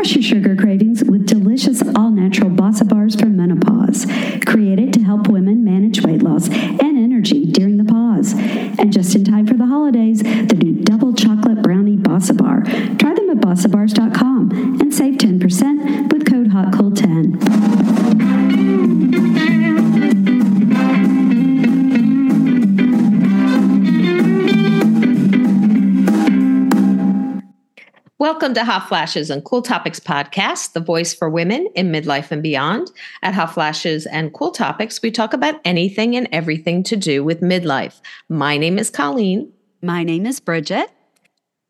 Crush your sugar cravings with delicious all natural Bossa To Hot Flashes and Cool Topics podcast, the voice for women in midlife and beyond. At Hot Flashes and Cool Topics, we talk about anything and everything to do with midlife. My name is Colleen. My name is Bridget.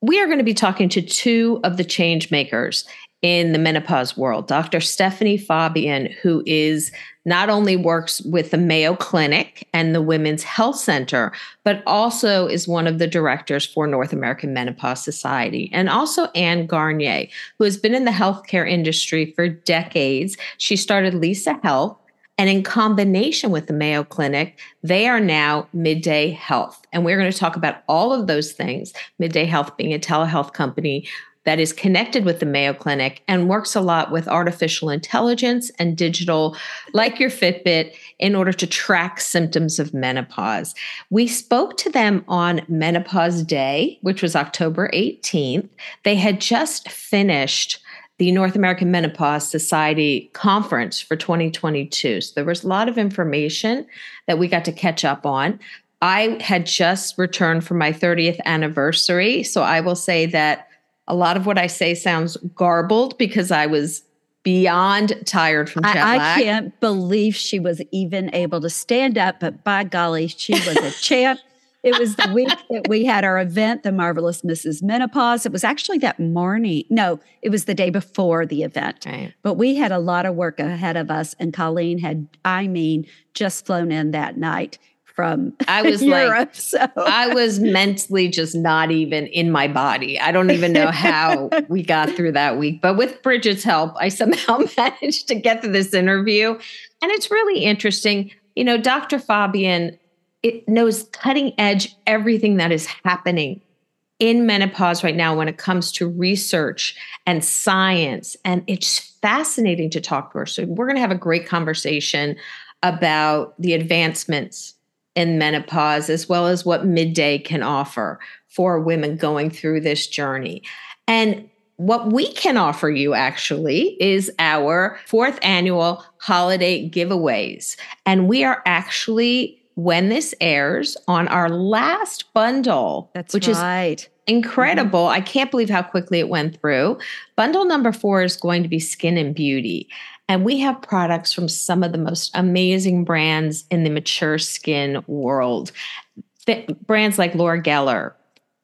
We are going to be talking to two of the change makers in the menopause world Dr. Stephanie Faubion, who is not only works with the Mayo Clinic and the Women's Health Center, but also is one of the directors for North American Menopause Society. And also Anne Garnier, who has been in the healthcare industry for decades. She started Lisa Health. And in combination with the Mayo Clinic, they are now Midday Health. And we're going to talk about all of those things. Midday Health being a telehealth company that is connected with the Mayo Clinic and works a lot with artificial intelligence and digital, like your Fitbit, in order to track symptoms of menopause. We spoke to them on Menopause Day, which was October 18th. They had just finished the North American Menopause Society conference for 2022. So there was a lot of information that we got to catch up on. I had just returned from my 30th anniversary. So I will say that a lot of what I say sounds garbled because I was beyond tired from jet I, lag. I can't believe she was even able to stand up, but by golly, she was a champ. It was the week that we had our event, the Marvelous Mrs. Menopause. It was actually that morning. No, it was the day before the event. Right. But we had a lot of work ahead of us, and Colleen had, I mean, just flown in that night from I was Europe. like, so I was mentally just not even in my body. I don't even know how we got through that week. But with Bridget's help, I somehow managed to get to this interview. And it's really interesting. You know, Dr. Faubion it knows cutting edge everything that is happening in menopause right now when it comes to research and science. And it's fascinating to talk to her. So we're going to have a great conversation about the advancements in menopause, as well as what midday can offer for women going through this journey. And what we can offer you actually is our fourth annual holiday giveaways. And we are actually, when this airs, on our last bundle, that's which is right. incredible. I can't believe how quickly it went through. Bundle number four is going to be skin and beauty. And we have products from some of the most amazing brands in the mature skin world. Th- brands like Laura Geller,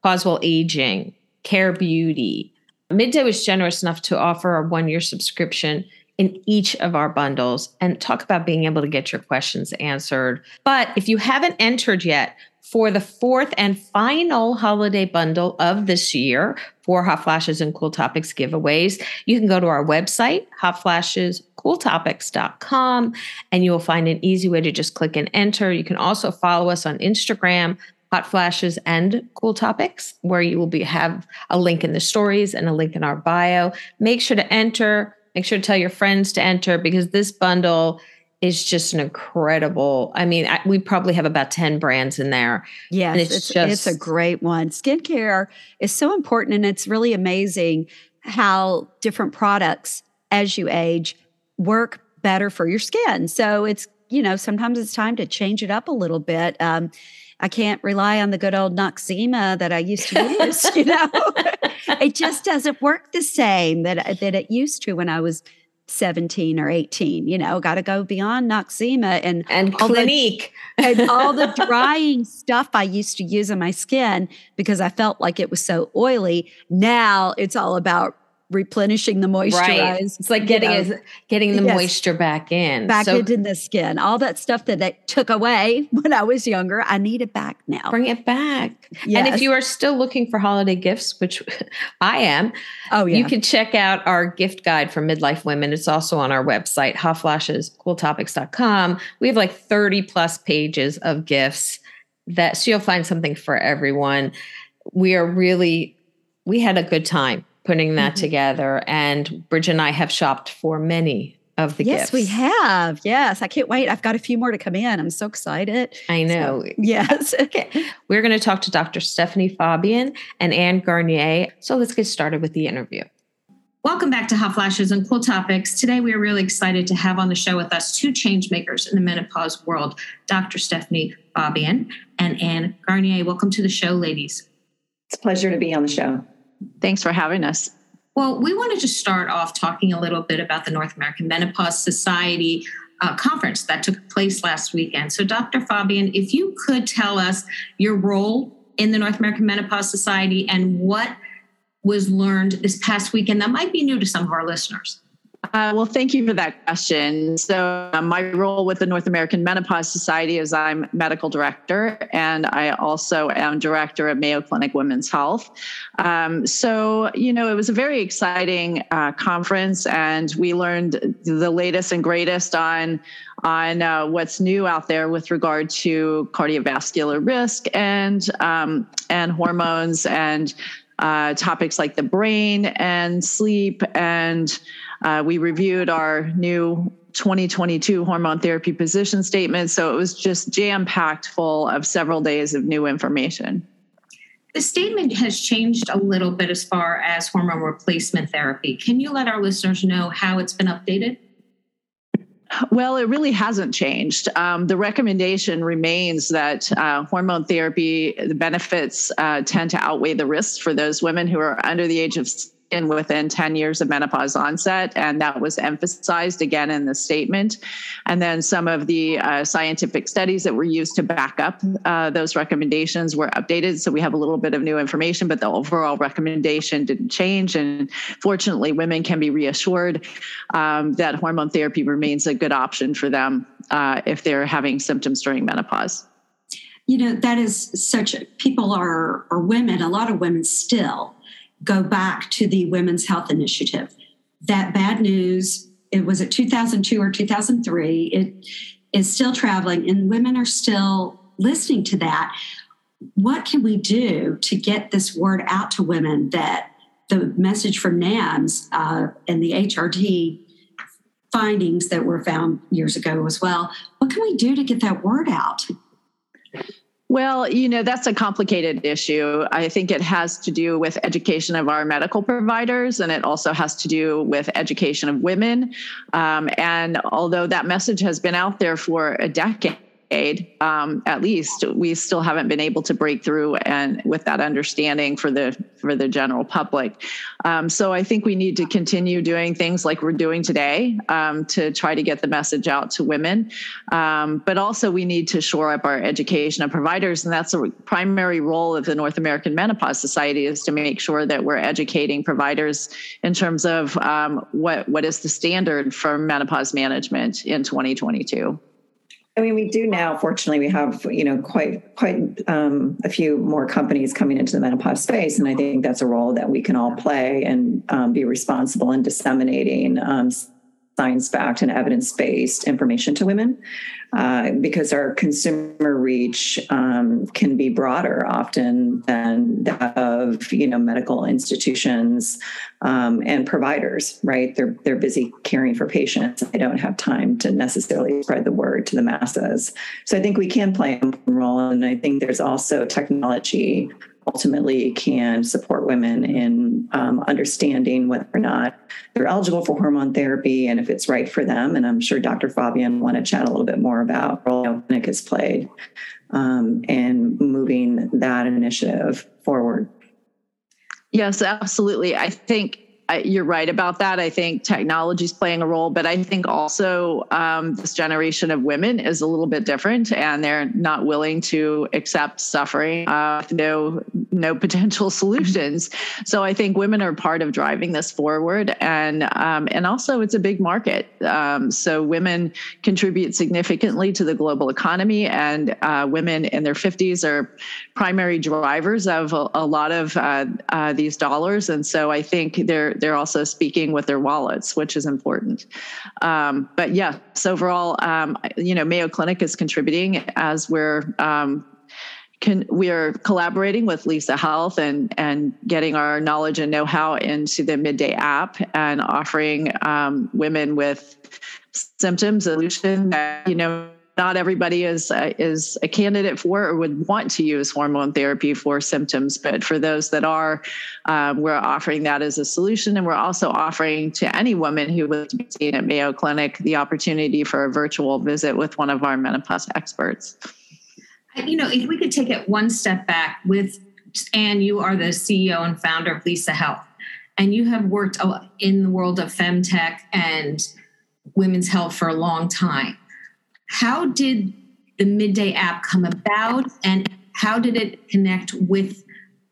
Coswell Aging, Care Beauty. Midday was generous enough to offer a one year subscription in each of our bundles and talk about being able to get your questions answered. But if you haven't entered yet, for the fourth and final holiday bundle of this year for Hot Flashes and Cool Topics giveaways, you can go to our website, hotflashescooltopics.com, and you will find an easy way to just click and enter. You can also follow us on Instagram, Hot Flashes and Cool Topics, where you will be have a link in the stories and a link in our bio. Make sure to enter. Make sure to tell your friends to enter because this bundle is just an incredible. I mean, I, we probably have about 10 brands in there. Yes, And it's it's, just- it's a great one. Skincare is so important, and it's really amazing how different products, as you age, work better for your skin. So it's you know sometimes it's time to change it up a little bit. Um, I can't rely on the good old Noxzema that I used to use. you know, it just doesn't work the same that that it used to when I was. 17 or 18, you know, got to go beyond Noxzema and And All the- Clinique. and all the drying stuff I used to use on my skin because I felt like it was so oily. Now it's all about replenishing the moisturize. Right. It's like you getting know, a, getting the Yes. moisture back in. back so into the skin. All that stuff that they took away when I was younger, I need it back now. bring it back. And if you are still looking for holiday gifts, which I am, oh yeah, you can check out our gift guide for midlife women. It's also on our website, hotflashescooltopics.com. We have like 30 plus pages of gifts that so you'll find something for everyone. We are really we had a good time putting that mm-hmm. together. And Bridget and I have shopped for many of the yes, gifts. Yes, we have. Yes, I can't wait. I've got a few more to come in. I'm so excited. I know. So, yes. okay. We're going to talk to Dr. Stephanie Faubion and Anne Garnier. So let's get started with the interview. Welcome back to Hot Flashes and Cool Topics. Today, we are really excited to have on the show with us two change makers in the menopause world Dr. Stephanie Faubion and Anne Garnier. Welcome to the show, ladies. It's a pleasure to be on the show. Thanks for having us. Well, we wanted to start off talking a little bit about the North American Menopause Society uh, conference that took place last weekend. So, Dr. Faubion, if you could tell us your role in the North American Menopause Society and what was learned this past weekend that might be new to some of our listeners. Uh, well, thank you for that question. So, uh, my role with the North American Menopause Society is I'm medical director, and I also am director at Mayo Clinic Women's Health. Um, so, you know, it was a very exciting uh, conference, and we learned the latest and greatest on on uh, what's new out there with regard to cardiovascular risk and um, and hormones and uh, topics like the brain and sleep and uh, we reviewed our new 2022 hormone therapy position statement. So it was just jam packed full of several days of new information. The statement has changed a little bit as far as hormone replacement therapy. Can you let our listeners know how it's been updated? Well, it really hasn't changed. Um, the recommendation remains that uh, hormone therapy, the benefits uh, tend to outweigh the risks for those women who are under the age of within 10 years of menopause onset. And that was emphasized again in the statement. And then some of the uh, scientific studies that were used to back up uh, those recommendations were updated. So we have a little bit of new information, but the overall recommendation didn't change. And fortunately, women can be reassured um, that hormone therapy remains a good option for them uh, if they're having symptoms during menopause you know that is such people are or women a lot of women still go back to the Women's Health Initiative. That bad news, it was at 2002 or 2003, it is still traveling, and women are still listening to that. What can we do to get this word out to women that the message from NAMS uh, and the HRT findings that were found years ago as well? What can we do to get that word out? Well, you know, that's a complicated issue. I think it has to do with education of our medical providers, and it also has to do with education of women. Um, and although that message has been out there for a decade, aid um, at least we still haven't been able to break through and with that understanding for the for the general public. Um, so i think we need to continue doing things like we're doing today um, to try to get the message out to women. Um, but also we need to shore up our education of providers and that's a primary role of the north american menopause society is to make sure that we're educating providers in terms of um, what what is the standard for menopause management in 2022 I mean, we do now. Fortunately, we have you know quite quite um, a few more companies coming into the menopause space, and I think that's a role that we can all play and um, be responsible in disseminating um, science backed and evidence based information to women uh, because our consumer reach um, can be broader often than that of you know medical institutions um, and providers right? They're they're busy caring for patients. They don't have time to necessarily spread the word to the masses. So i think we can play a role and i think there's also technology ultimately can support women in um, understanding whether or not they're eligible for hormone therapy and if it's right for them. And I'm sure Dr. Faubion want to chat a little bit more about role clinic has played um, in moving that initiative forward. Yes, absolutely. I think I, you're right about that. I think technology is playing a role, but I think also um, this generation of women is a little bit different, and they're not willing to accept suffering, uh, no no potential solutions. So I think women are part of driving this forward, and um, and also it's a big market. Um, so women contribute significantly to the global economy, and uh, women in their 50s are primary drivers of a, a lot of uh, uh these dollars, and so I think they're they're also speaking with their wallets, which is important. Um, but yes, overall, um, you know, Mayo Clinic is contributing as we're um, can, we are collaborating with Lisa Health and and getting our knowledge and know-how into the midday app and offering um, women with symptoms solution that you know not everybody is uh, is a candidate for or would want to use hormone therapy for symptoms but for those that are um, we're offering that as a solution. And we're also offering to any woman who would be seen at mayo clinic the opportunity for a virtual visit with one of our menopause experts. You know if we could take it one step back with and you are the ceo and founder of lisa health and you have worked in the world of femtech and women's health for a long time how did the midday app come about and how did it connect with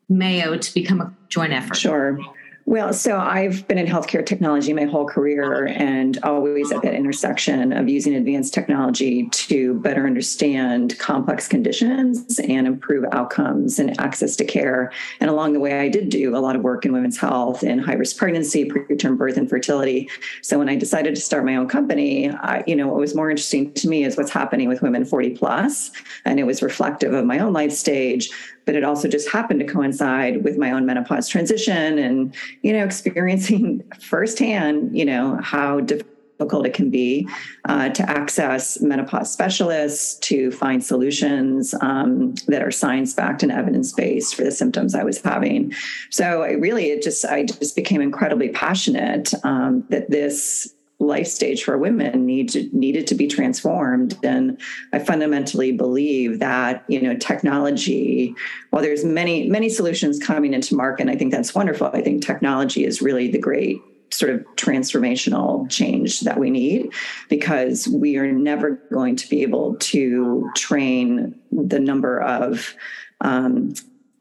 Mayo to become a joint effort? Sure. Well, so I've been in healthcare technology my whole career and always at that intersection of using advanced technology to better understand complex conditions and improve outcomes and access to care. And along the way, I did do a lot of work in women's health and high risk pregnancy, preterm birth, and fertility. So when I decided to start my own company, I, you know, what was more interesting to me is what's happening with women 40 plus, and it was reflective of my own life stage but it also just happened to coincide with my own menopause transition and you know experiencing firsthand you know how difficult it can be uh, to access menopause specialists to find solutions um, that are science backed and evidence based for the symptoms I was having. So I really, it just I just became incredibly passionate um, that this life stage for women need to, needed to be transformed. And i fundamentally believe that you know technology while there's many many solutions coming into market and i think that's wonderful i think technology is really the great sort of transformational change that we need because we are never going to be able to train the number of um,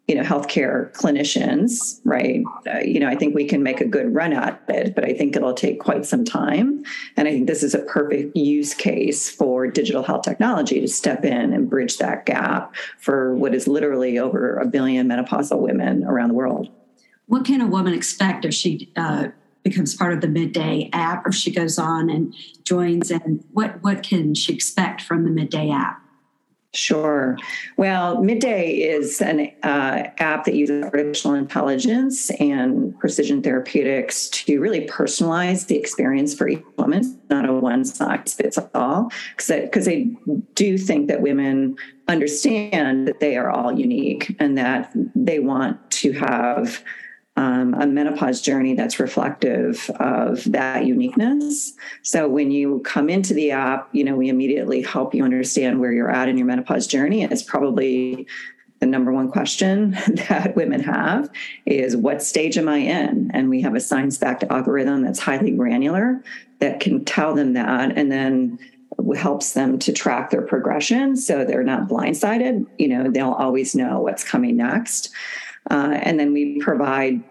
you know healthcare clinicians right? Uh, you know i think we can make a good run at it but i think it'll take quite some time. And i think this is a perfect use case for digital health technology to step in and bridge that gap for what is literally over a billion menopausal women around the world. What can a woman expect if she uh, becomes part of the midday app or she goes on and joins and what what can she expect from the midday app Sure. Well, Midday is an uh, app that uses artificial intelligence and precision therapeutics to really personalize the experience for each woman, not a one size fits all. Because I do think that women understand that they are all unique and that they want to have um, a menopause journey that's reflective of that uniqueness. So when you come into the app, you know, we immediately help you understand where you're at in your menopause journey. It's probably the number one question that women have is what stage am I in? And we have a science backed algorithm that's highly granular that can tell them that and then helps them to track their progression so they're not blindsided. You know, they'll always know what's coming next. Uh, and then we provide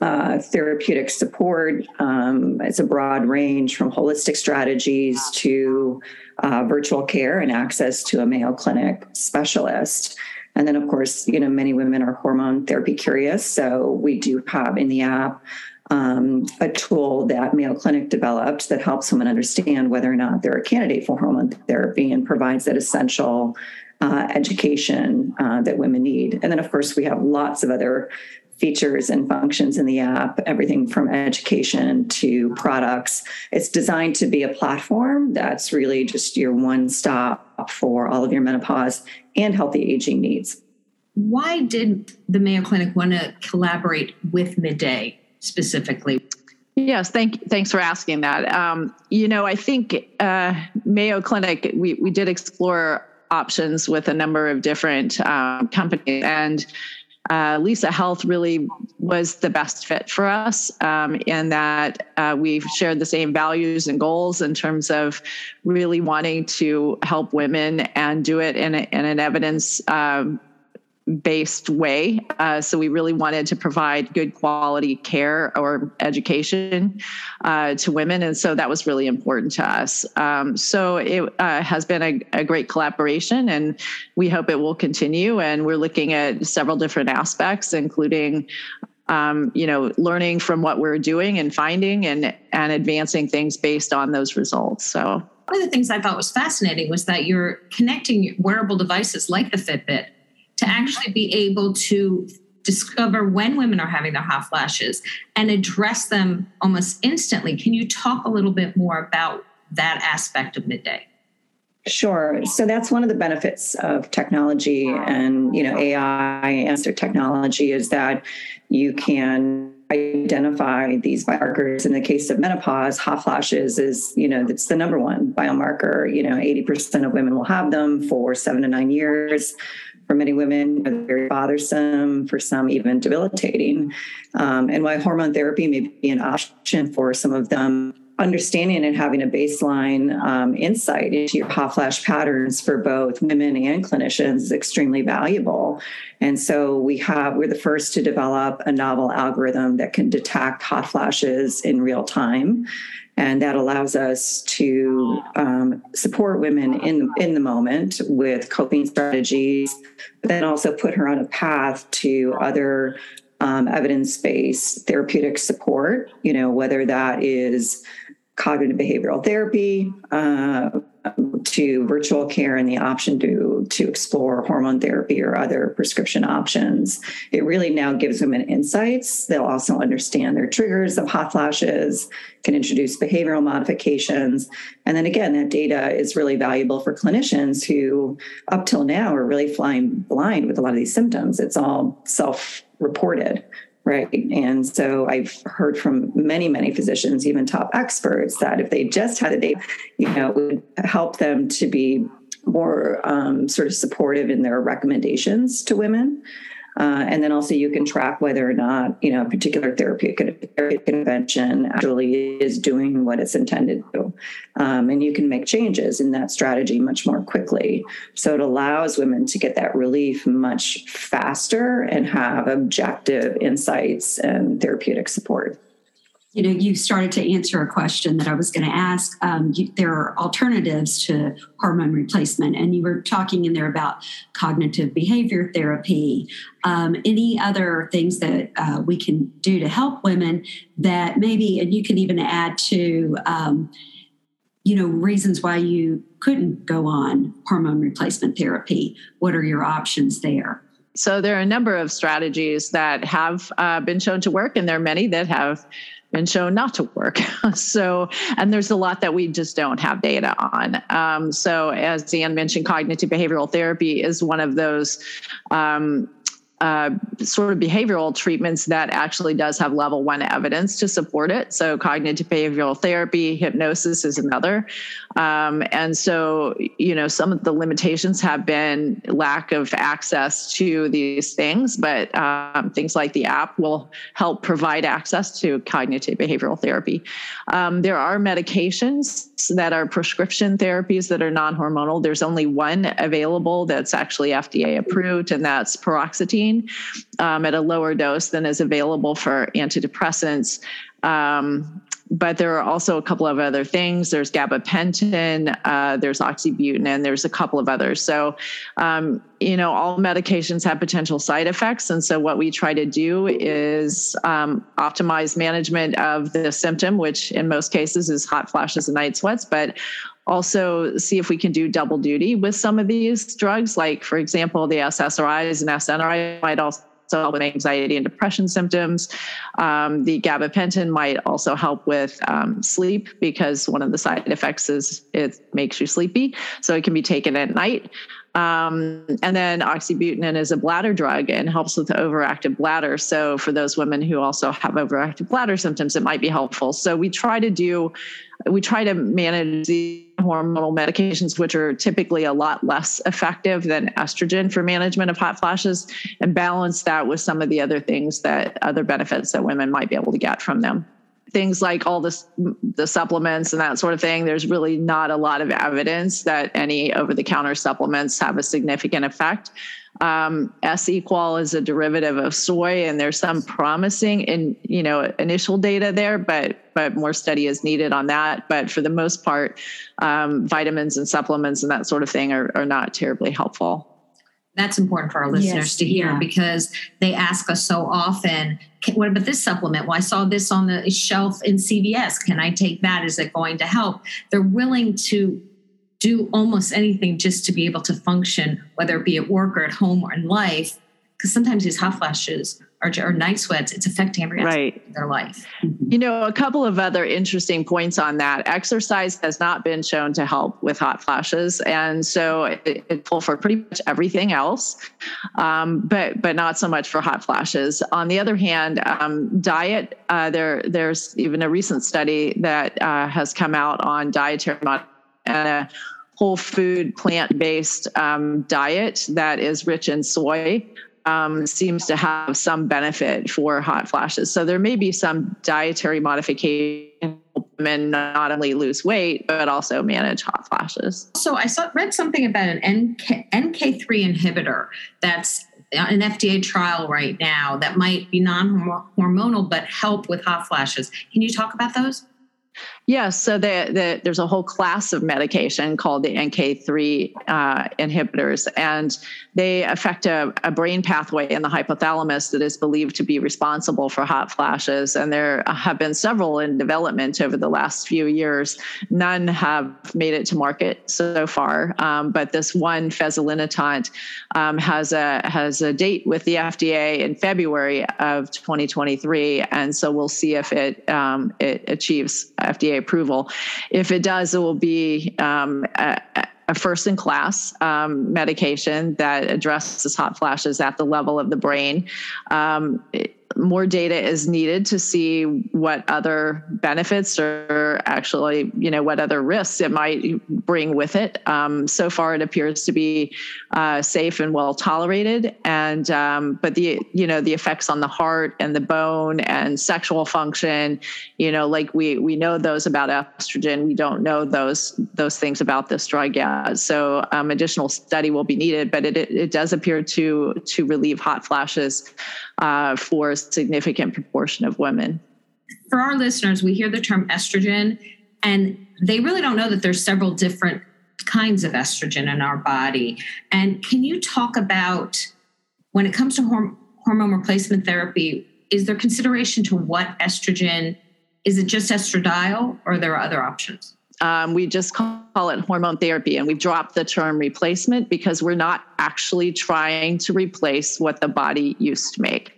uh, therapeutic support. Um, it's a broad range from holistic strategies to uh, virtual care and access to a Mayo Clinic specialist. And then, of course, you know, many women are hormone therapy curious. So we do have in the app um, a tool that Mayo Clinic developed that helps women understand whether or not they're a candidate for hormone therapy and provides that essential uh, education uh, that women need. And then, of course, we have lots of other features and functions in the app, everything from education to products. It's designed to be a platform that's really just your one stop for all of your menopause and healthy aging needs. Why did the Mayo Clinic want to collaborate with Midday specifically? Yes, thank thanks for asking that. Um, you know, I think uh, Mayo Clinic we we did explore options with a number of different um, companies. And uh, Lisa Health really was the best fit for us um, in that uh, we've shared the same values and goals in terms of really wanting to help women and do it in, a, in an evidence um, based way. Uh, so we really wanted to provide good quality care or education uh, to women. And so that was really important to us. Um, so it uh, has been a, a, great collaboration and we hope it will continue. And we're looking at several different aspects, including um, you know, learning from what we're doing and finding and and advancing things based on those results. So one of the things I thought was fascinating was that you're connecting wearable devices like the Fitbit to mm-hmm. actually be able to discover when women are having their hot flashes and address them almost instantly. Can you talk a little bit more about that aspect of midday? Sure. So that's one of the benefits of technology and you know AI answer technology is that you can identify these biomarkers. In the case of menopause, hot flashes is you know that's the number one biomarker. You know, eighty percent of women will have them for seven to nine years. For many women, very bothersome. For some, even debilitating. Um, and why hormone therapy may be an option for some of them understanding and having a baseline um, insight into your hot flash patterns for both women and clinicians is extremely valuable. And so we have, we're the first to develop a novel algorithm that can detect hot flashes in real time. And that allows us to um, support women in, in the moment with coping strategies, but then also put her on a path to other um, evidence-based therapeutic support you know whether that is cognitive behavioral therapy uh, to virtual care and the option to to explore hormone therapy or other prescription options. It really now gives women insights. They'll also understand their triggers of hot flashes, can introduce behavioral modifications. And then again, that data is really valuable for clinicians who up till now are really flying blind with a lot of these symptoms. It's all self-reported right? And so I've heard from many, many physicians, even top experts, that if they just had a date, you know, it would help them to be more um, sort of supportive in their recommendations to women. Uh, and then also you can track whether or not you know a particular therapeutic, therapeutic intervention actually is doing what it's intended to, um, and you can make changes in that strategy much more quickly. So it allows women to get that relief much faster and have objective insights and therapeutic support you know, you started to answer a question that I was going to ask. Um, you, there are alternatives to hormone replacement, and you were talking in there about cognitive behavior therapy. Um, any other things that uh, we can do to help women that maybe, and you can even add to, um, you know, reasons why you couldn't go on hormone replacement therapy. What are your options there? So there are a number of strategies that have uh, been shown to work, and there are many that have been shown not to work. so, and there's a lot that we just don't have data on. Um, so, as Dan mentioned, cognitive behavioral therapy is one of those um, uh, sort of behavioral treatments that actually does have level one evidence to support it. So, cognitive behavioral therapy, hypnosis is another. Um, and so, you know, some of the limitations have been lack of access to these things, but um, things like the app will help provide access to cognitive behavioral therapy. Um, there are medications that are prescription therapies that are non hormonal. There's only one available that's actually FDA approved, and that's paroxetine um, at a lower dose than is available for antidepressants. Um, but there are also a couple of other things. There's gabapentin, uh, there's oxybutynin, there's a couple of others. So, um, you know, all medications have potential side effects. And so, what we try to do is um, optimize management of the symptom, which in most cases is hot flashes and night sweats, but also see if we can do double duty with some of these drugs, like, for example, the SSRIs and SNRI might also help with anxiety and depression symptoms. Um, the gabapentin might also help with um, sleep because one of the side effects is it makes you sleepy. So it can be taken at night. Um, and then oxybutynin is a bladder drug and helps with overactive bladder. So for those women who also have overactive bladder symptoms, it might be helpful. So we try to do, we try to manage the hormonal medications, which are typically a lot less effective than estrogen for management of hot flashes, and balance that with some of the other things that other benefits that women might be able to get from them things like all this the supplements and that sort of thing there's really not a lot of evidence that any over the counter supplements have a significant effect um, S-equol is a derivative of soy, and there's some promising in you know initial data there, but but more study is needed on that. But for the most part, um, vitamins and supplements and that sort of thing are, are not terribly helpful that's important for our listeners yes, to hear yeah. because they ask us so often what about this supplement well i saw this on the shelf in cvs can i take that is it going to help they're willing to do almost anything just to be able to function, whether it be at work or at home or in life. Because sometimes these hot flashes or, or night sweats, it's affecting every aspect Right. of their life. You know, a couple of other interesting points on that. Exercise has not been shown to help with hot flashes, and so it, it's full for pretty much everything else, um, but but not so much for hot flashes. On the other hand, um, diet. Uh, there there's even a recent study that uh, has come out on dietary mod- and a whole food plant based um, diet that is rich in soy um, seems to have some benefit for hot flashes. So there may be some dietary modification women not only lose weight but also manage hot flashes. So I saw, read something about an NK, NK3 inhibitor that's an FDA trial right now that might be non-hormonal but help with hot flashes. Can you talk about those? Yes, so the, the, there's a whole class of medication called the NK3 uh, inhibitors, and they affect a, a, brain pathway in the hypothalamus that is believed to be responsible for hot flashes. And there have been several in development over the last few years. None have made it to market so far, um, but this one fezolinetant um, has a has a date with the FDA in February of 2023, and so we'll see if it um, it achieves FDA approval. If it does, it will be um, a, a, first in class um, medication that addresses hot flashes at the level of the brain. Um, it, more data is needed to see what other benefits or actually, you know, what other risks it might bring with it. Um, so far, it appears to be uh, safe and well tolerated, and um, but the you know the effects on the heart and the bone and sexual function, you know, like we we know those about estrogen, we don't know those those things about this drug yet. So um, additional study will be needed, but it, it, it does appear to to relieve hot flashes uh, for a significant proportion of women. For our listeners, we hear the term estrogen, and they really don't know that there's several different kinds of estrogen in our body. And can you talk about when it comes to horm- hormone replacement therapy? Is there consideration to what estrogen? Is it just estradiol, or are there other options? Um, we just call it hormone therapy, and we've dropped the term replacement because we're not actually trying to replace what the body used to make.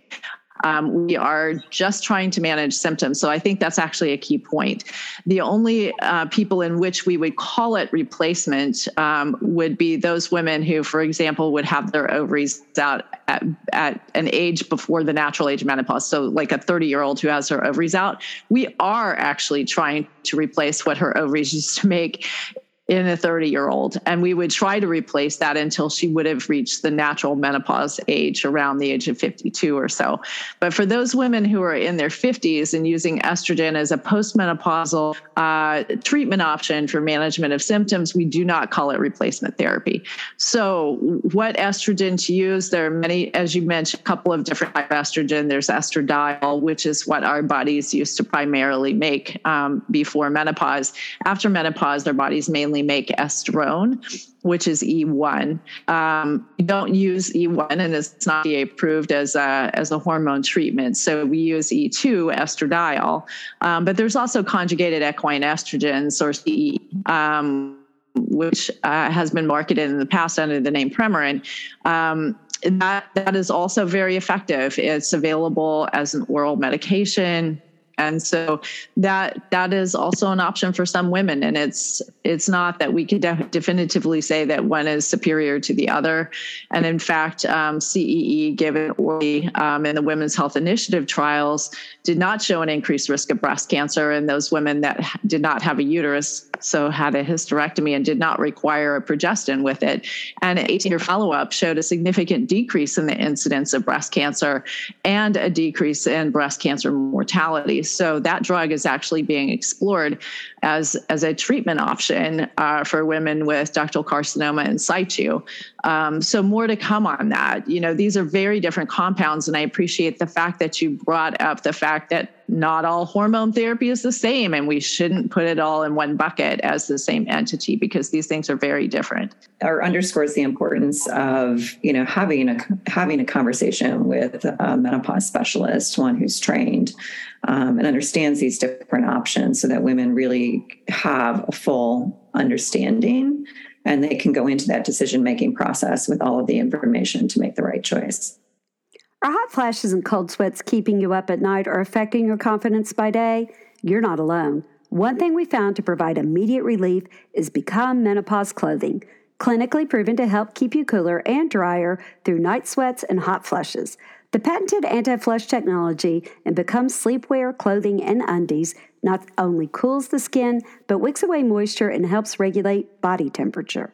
Um, we are just trying to manage symptoms. So I think that's actually a key point. The only uh, people in which we would call it replacement um, would be those women who, for example, would have their ovaries out at, at an age before the natural age of menopause. So, like a 30 year old who has her ovaries out, we are actually trying to replace what her ovaries used to make in a 30 year old. And we would try to replace that until she would have reached the natural menopause age around the age of 52 or so. But for those women who are in their 50s and using estrogen as a postmenopausal uh, treatment option for management of symptoms, we do not call it replacement therapy. So, what estrogen to use? There are many, as you mentioned, a couple of different types of estrogen. There's estradiol, which is what our bodies used to primarily make um, before menopause. After menopause, their bodies mainly make estrone, which is E1. Um, don't use E1, and it's not approved as a, as a hormone treatment. So we use E2, estradiol. Um, but there's also conjugated equine estrogens, or CE. Um, which uh, has been marketed in the past under the name Premarin. Um, that that is also very effective. It's available as an oral medication and so that that is also an option for some women. And it's it's not that we can de- definitively say that one is superior to the other. And in fact um, cee given orally um, in the women's health initiative trials did not show an increased risk of breast cancer. In those women that did not have a uterus so had a hysterectomy and did not require a progestin with it. And an 18 year follow-up showed a significant decrease in the incidence of breast cancer and a decrease in breast cancer mortality. So that drug is actually being explored as, as a treatment option uh, for women with ductal carcinoma in situ. Um, so more to come on that. You know, these are very different compounds, and I appreciate the fact that you brought up the fact that not all hormone therapy is the same and we shouldn't put it all in one bucket as the same entity because these things are very different or underscores the importance of you know having a having a conversation with a menopause specialist one who's trained um, and understands these different options so that women really have a full understanding and they can go into that decision making process with all of the information to make the right choice are hot flashes and cold sweats keeping you up at night or affecting your confidence by day? You're not alone. One thing we found to provide immediate relief is Become Menopause Clothing, clinically proven to help keep you cooler and drier through night sweats and hot flushes. The patented anti flush technology and Become sleepwear, clothing, and undies not only cools the skin, but wicks away moisture and helps regulate body temperature.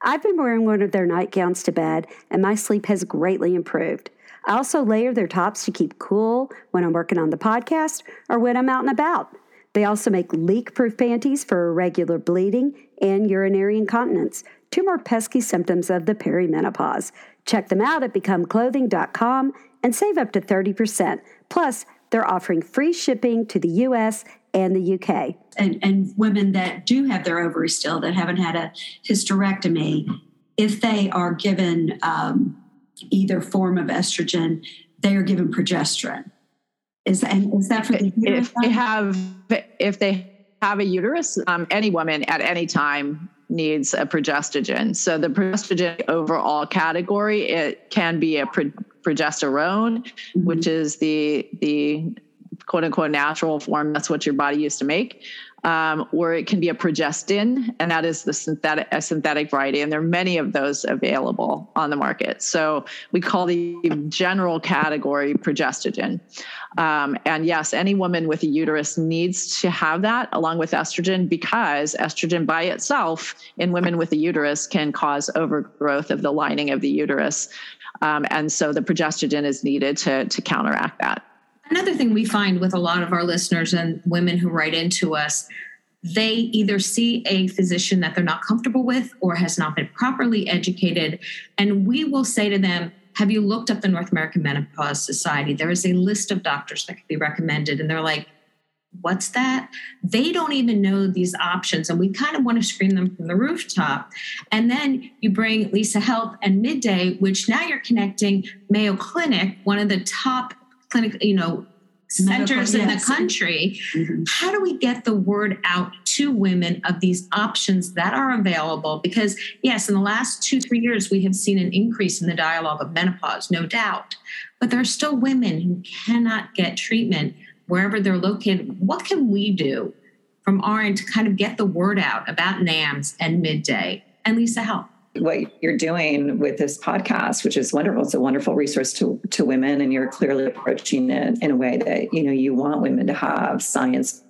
I've been wearing one of their nightgowns to bed, and my sleep has greatly improved. I also layer their tops to keep cool when I'm working on the podcast or when I'm out and about. They also make leak proof panties for irregular bleeding and urinary incontinence, two more pesky symptoms of the perimenopause. Check them out at becomeclothing.com and save up to 30%. Plus, they're offering free shipping to the US and the UK. And, and women that do have their ovaries still, that haven't had a hysterectomy, if they are given um, either form of estrogen, they are given progesterone. Is that, is that for the uterus? If they have, if they have a uterus, um, any woman at any time needs a progestogen. So the progestogen overall category, it can be a pro- progesterone, mm-hmm. which is the the quote unquote natural form. That's what your body used to make um, or it can be a progestin, and that is the synthetic a synthetic variety. And there are many of those available on the market. So we call the general category progestogen. Um, and yes, any woman with a uterus needs to have that along with estrogen because estrogen by itself in women with a uterus can cause overgrowth of the lining of the uterus. Um, and so the progestogen is needed to, to counteract that. Another thing we find with a lot of our listeners and women who write into us, they either see a physician that they're not comfortable with or has not been properly educated. And we will say to them, Have you looked up the North American Menopause Society? There is a list of doctors that can be recommended. And they're like, What's that? They don't even know these options. And we kind of want to scream them from the rooftop. And then you bring Lisa Health and Midday, which now you're connecting Mayo Clinic, one of the top clinic, you know, centers Medical, in yes. the country. Mm-hmm. How do we get the word out to women of these options that are available? Because, yes, in the last two, three years, we have seen an increase in the dialogue of menopause, no doubt. But there are still women who cannot get treatment wherever they're located. What can we do from our end to kind of get the word out about NAMS and midday and Lisa Health? What you're doing with this podcast, which is wonderful. It's a wonderful resource to, to women, and you're clearly approaching it in a way that you know you want women to have science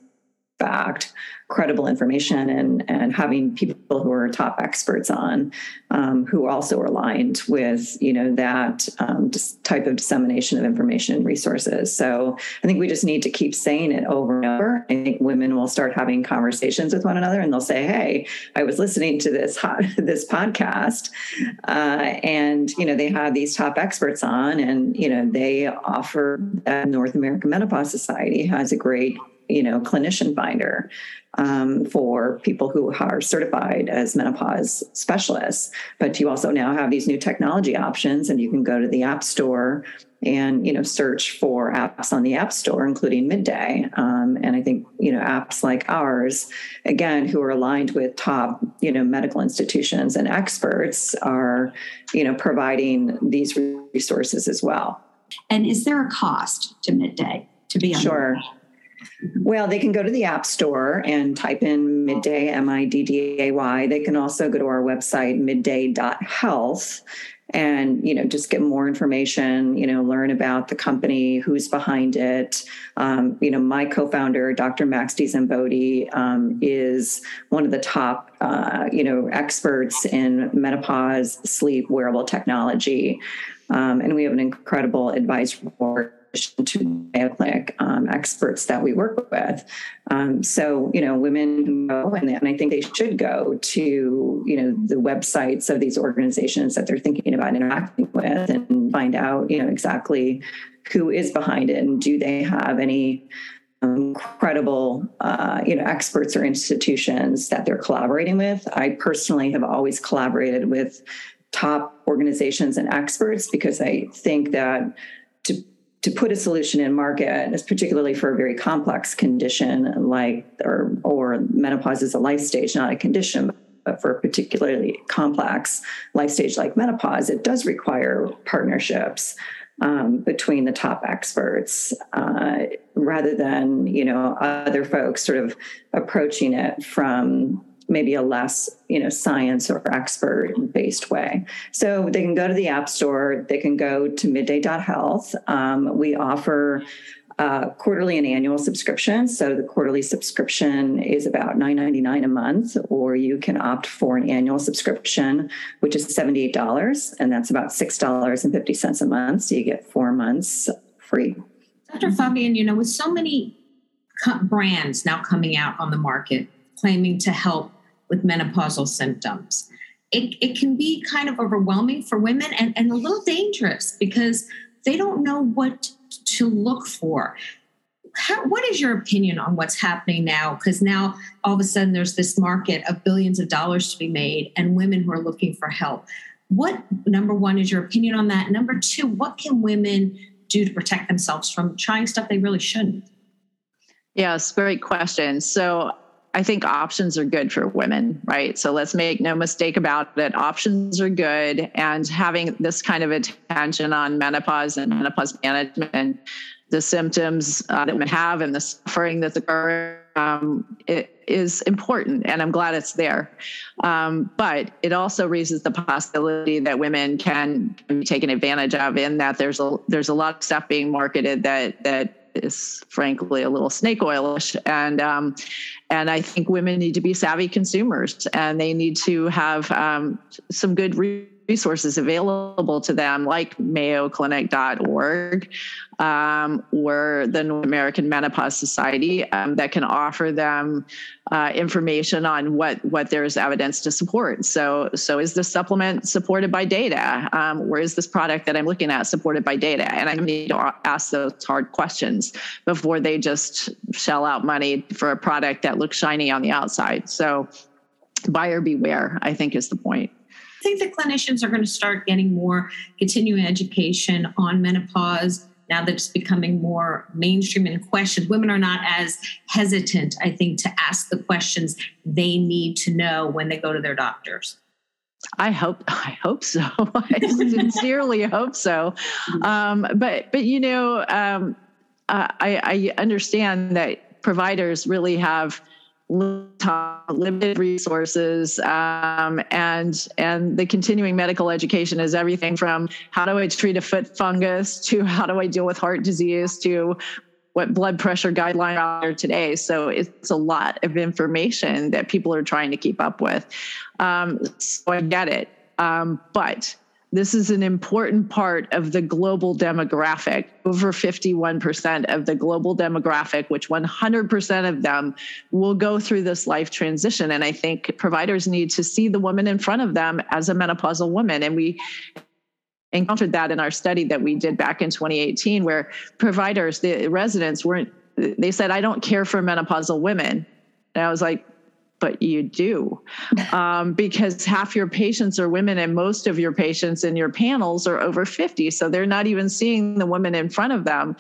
backed credible information and and having people who are top experts on um, who also are aligned with you know that um, type of dissemination of information and resources. So i think we just need to keep saying it over and over. I think women will start having conversations with one another and they'll say hey i was listening to this hot, this podcast uh, and you know they have these top experts on and you know they offer that north american menopause society has a great you know clinician finder um, for people who are certified as menopause specialists. But you also now have these new technology options and you can go to the app store and you know search for apps on the app store including midday. Um, and i think you know apps like ours again who are aligned with top you know medical institutions and experts are you know providing these resources as well. And is there a cost to midday to be on sure well, they can go to the App Store and type in midday, M I D D A Y. They can also go to our website, midday.health, and you know just get more information you know learn about the company who's behind it um, you know my co-founder dr max dzambodi um, is one of the top uh, you know experts in menopause sleep wearable technology um, and we have an incredible advisory board to Clinic um, experts that we work with. Um, so, you know, women go, and, and I think they should go to, you know, the websites of these organizations that they're thinking about interacting with and find out, you know, exactly who is behind it and do they have any um, credible uh, you know experts or institutions that they're collaborating with i personally have always collaborated with top organizations and experts because i think that to to put a solution in market, particularly for a very complex condition like or or menopause is a life stage, not a condition, but for a particularly complex life stage like menopause, it does require partnerships um, between the top experts uh, rather than you know other folks sort of approaching it from maybe a less you know science or expert based way so they can go to the app store they can go to midday.health um, we offer uh, quarterly and annual subscriptions. So the quarterly subscription is about $9.99 a month, or you can opt for an annual subscription, which is $78, and that's about $6.50 a month. So you get four months free. Dr. Faubion, you know, with so many brands now coming out on the market claiming to help with menopausal symptoms, it, it can be kind of overwhelming for women and, and a little dangerous because they don't know what to look for. How, what is your opinion on what's happening now? Because now all of a sudden there's this market of billions of dollars to be made and women who are looking for help. What, number one, is your opinion on that? Number two, what can women do to protect themselves from trying stuff they really shouldn't? Yes, great question. So I think options are good for women, right? So let's make no mistake about it. Options are good. And having this kind of attention on menopause and menopause management, the symptoms uh, that women have and the suffering that's occurring um, important. And I'm glad it's there. Um, but it also raises the possibility that women can be taken advantage of in that there's a, there's a lot of stuff being marketed that, that is frankly a little snake oilish and um, and I think women need to be savvy consumers and they need to have um, some good resources available to them like mayoclinic.org um, or the North American Menopause Society um, that can offer them uh, information on what what there is evidence to support. So so is this supplement supported by data? Um, or is this product that I'm looking at supported by data? And I need to ask those hard questions before they just shell out money for a product that looks shiny on the outside. So buyer beware, I think is the point. I think the clinicians are going to start getting more continuing education on menopause now that it's becoming more mainstream and questioned, women are not as hesitant, I think, to ask the questions they need to know when they go to their doctors. I hope I hope so. I sincerely hope so. Um, but but you know, um, I, I understand that providers really have limited resources um, and and the continuing medical education is everything from how do i treat a foot fungus to how do i deal with heart disease to what blood pressure guidelines are there today. So it's a lot of information that people are trying to keep up with. Um, so i get it. Um, but this is an important part of the global demographic. Over 51% of the global demographic, which 100% of them will go through this life transition. And I think providers need to see the woman in front of them as a menopausal woman. And we encountered that in our study that we did back in 2018, where providers, the residents weren't, they said, I don't care for menopausal women. And I was like, but you do. Um, because half your patients are women and most of your patients in your panels are over 50 so they're not even seeing the woman in front of them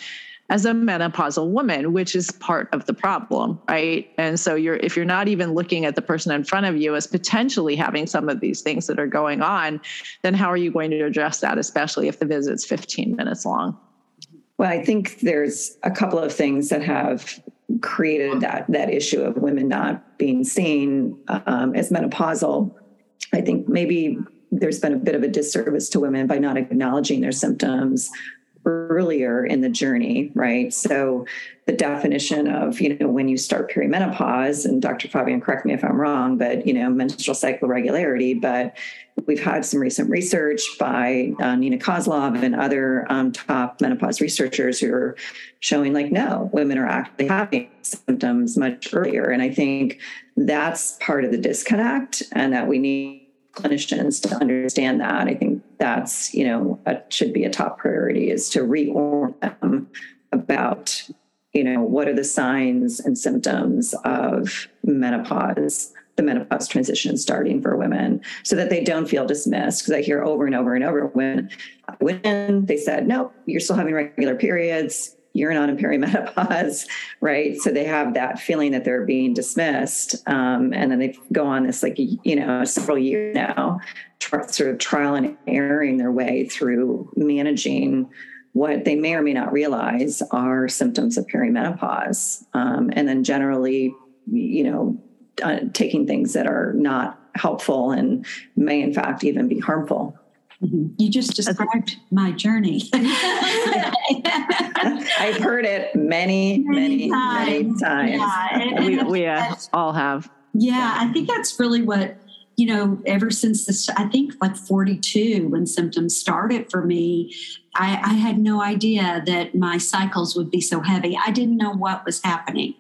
as a menopausal woman which is part of the problem right? And so you're if you're not even looking at the person in front of you as potentially having some of these things that are going on then how are you going to address that especially if the visit's 15 minutes long? Well i think there's a couple of things that have created that that issue of women not being seen um, as menopausal. I think maybe there's been a bit of a disservice to women by not acknowledging their symptoms earlier in the journey, right? So the definition of, you know, when you start perimenopause, and Dr. Faubion, correct me if I'm wrong, but, you know, menstrual cycle regularity, but we've had some recent research by uh, Nina Kozlov and other um, top menopause researchers who are showing like, no, women are actually having symptoms much earlier. And I think that's part of the disconnect and that we need clinicians to understand that. I think that's you know should be a top priority is to reorient them about you know what are the signs and symptoms of menopause the menopause transition starting for women so that they don't feel dismissed because i hear over and over and over when women they said no you're still having regular periods you're not in perimenopause, right? So they have that feeling that they're being dismissed. Um, and then they go on this, like, you know, several years now, sort of trial and erroring their way through managing what they may or may not realize are symptoms of perimenopause. Um, and then generally, you know, uh, taking things that are not helpful and may, in fact, even be harmful. Mm-hmm. You just described my journey. I've heard it many, many, many times. Many times. Yeah, we, we uh, all have. Yeah, I think that's really what you know. Ever since this, I think like forty-two, when symptoms started for me, I, I had no idea that my cycles would be so heavy. I didn't know what was happening,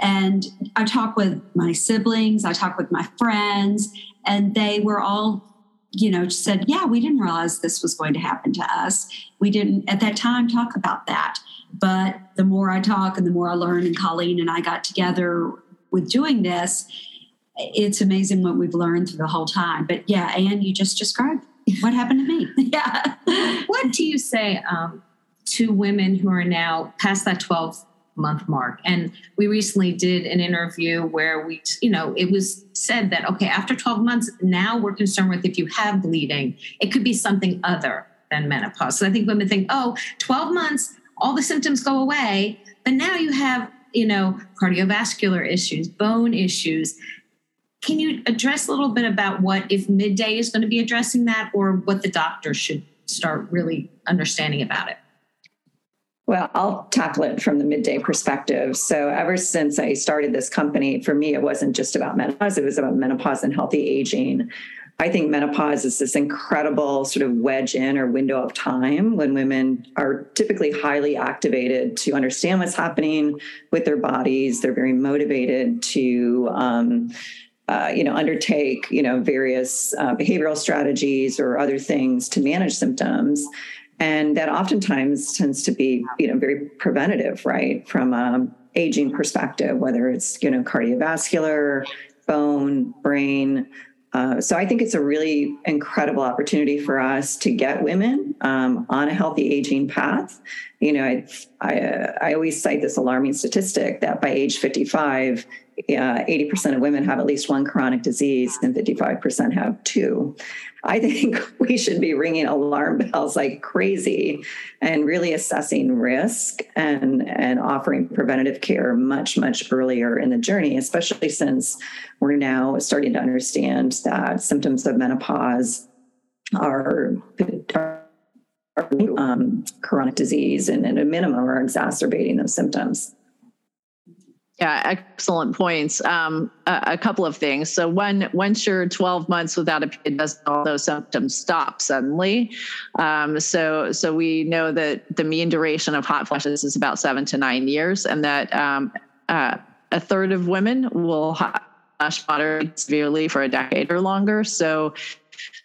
and I talked with my siblings, I talked with my friends, and they were all you know, said, Yeah, we didn't realize this was going to happen to us. We didn't at that time talk about that. But the more I talk and the more I learn, and Colleen and I got together with doing this, it's amazing what we've learned through the whole time. But yeah, Anne, you just described what happened to me. yeah. What do you say um, to women who are now past that 12 month mark. And we recently did an interview where we, you know, it was said that, okay, after 12 months, now we're concerned with if you have bleeding, it could be something other than menopause. So I think women think, oh, 12 months, all the symptoms go away. But now you have, you know, cardiovascular issues, bone issues. Can you address a little bit about what, if midday is going to be addressing that, or what the doctor should start really understanding about it? Well, I'll tackle it from the midday perspective. So, ever since I started this company, for me, it wasn't just about menopause, it was about menopause and healthy aging. I think menopause is this incredible sort of wedge in or window of time when women are typically highly activated to understand what's happening with their bodies. They're very motivated to, um, uh, you know, undertake, you know, various uh, behavioral strategies or other things to manage symptoms. And that oftentimes tends to be you know very preventative right? From a aging perspective whether it's you know cardiovascular bone brain. Uh, so I think it's a really incredible opportunity for us to get women um, on a healthy aging path. You know, I, I, uh, I always cite this alarming statistic that by age 55, uh, 80% of women have at least one chronic disease and 55% have two. I think we should be ringing alarm bells like crazy and really assessing risk and, and offering preventative care much, much earlier in the journey, especially since we're now starting to understand that symptoms of menopause are, are um, chronic disease and at a minimum are exacerbating those symptoms. Yeah, excellent points. Um, a, a, couple of things. So, one, once you're 12 months without a period, doesn't all those symptoms stop suddenly? Um, so, so we know that the mean duration of hot flashes is about seven to nine years, and that um, uh, a third of women will hot flash moderate severely for a decade or longer. So,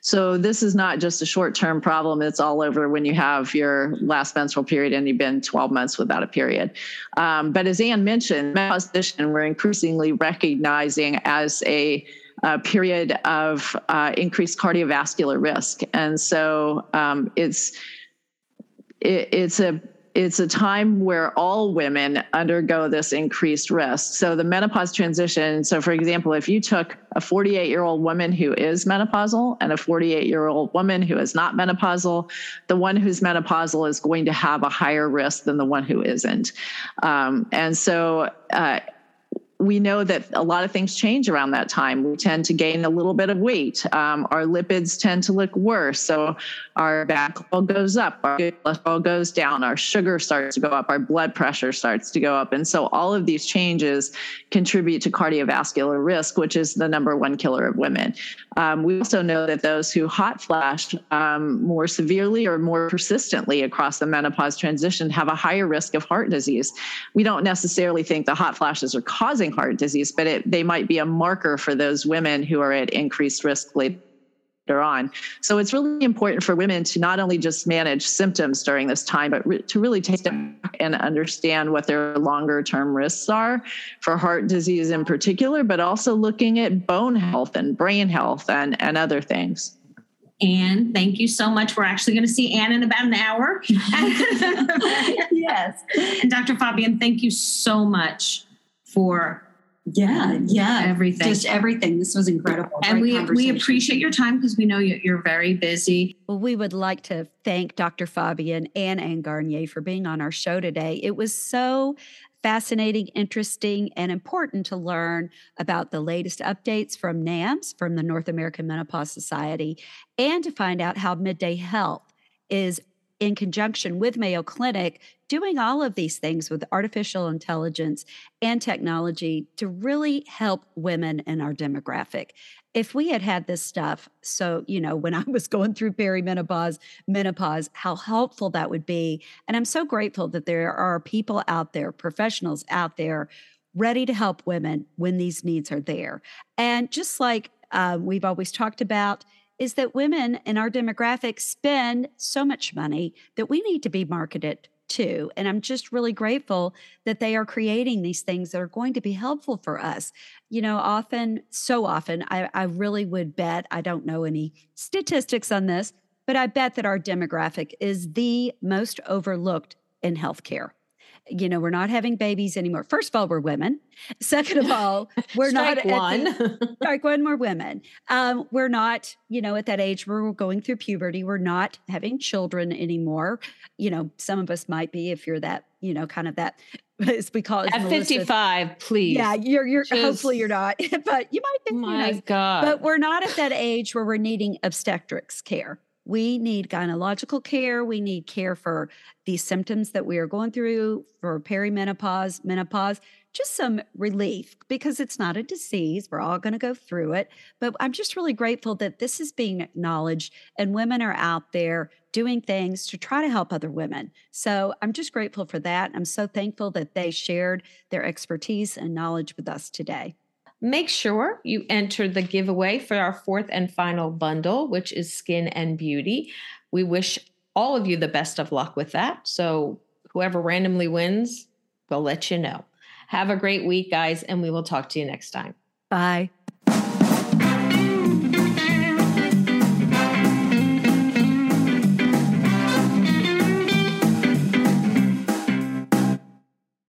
so this is not just a short-term problem. It's all over when you have your last menstrual period and you've been 12 months without a period. Um, but as Anne mentioned, menopause we're increasingly recognizing as a period of uh, increased cardiovascular risk, and so um, it's it, it's a it's a time where all women undergo this increased risk. So the menopause transition. So, for example, if you took a 48 year old woman who is menopausal and a 48 year old woman who is not menopausal, the one who's menopausal is going to have a higher risk than the one who isn't. Um, and so, uh, we know that a lot of things change around that time. We tend to gain a little bit of weight. Um, our lipids tend to look worse. So our bad cholesterol goes up, our cholesterol goes down, our sugar starts to go up, our blood pressure starts to go up. And so all of these changes contribute to cardiovascular risk, which is the number one killer of women. Um, we also know that those who hot flash um, more severely or more persistently across the menopause transition have a higher risk of heart disease. We don't necessarily think the hot flashes are causing heart disease, but it, they might be a marker for those women who are at increased risk later on. So it's really important for women to not only just manage symptoms during this time, but re- to really take them and understand what their longer term risks are for heart disease in particular, but also looking at bone health and brain health and, and other things. Anne, thank you so much. We're actually going to see Anne in about an hour. yes. And Dr. Faubion, thank you so much for yeah, yeah, everything, just everything. This was incredible, and we we appreciate your time because we know you're very busy. Well, we would like to thank Dr. Faubion and Anne Garnier for being on our show today. It was so fascinating, interesting, and important to learn about the latest updates from NAMS, from the North American Menopause Society, and to find out how Midday Health is in conjunction with Mayo Clinic, doing all of these things with artificial intelligence and technology to really help women in our demographic. If we had had this stuff, so, you know, when I was going through perimenopause, menopause, how helpful that would be. And I'm so grateful that there are people out there, professionals out there, ready to help women when these needs are there. And just like uh, we've always talked about, is that women in our demographic spend so much money that we need to be marketed to. And I'm just really grateful that they are creating these things that are going to be helpful for us. You know, often, so often, I, I really would bet, I don't know any statistics on this, but I bet that our demographic is the most overlooked in healthcare you know, we're not having babies anymore. First of all, we're women. Second of all, we're not one. The, strike one. We're women. Um, we're not, you know, at that age where we're going through puberty. We're not having children anymore. You know, some of us might be if you're that, you know, kind of that as we call it at 55 please yeah you're you're Just, hopefully you're not but you might be my god but we're not at that age where we're needing obstetrics care we need gynecological care. We need care for these symptoms that we are going through for perimenopause, menopause, just some relief because it's not a disease. We're all going to go through it. But I'm just really grateful that this is being acknowledged and women are out there doing things to try to help other women. So I'm just grateful for that. I'm so thankful that they shared their expertise and knowledge with us today. Make sure you enter the giveaway for our fourth and final bundle, which is Skin and Beauty. We wish all of you the best of luck with that. So, whoever randomly wins, we'll let you know. Have a great week, guys, and we will talk to you next time. Bye.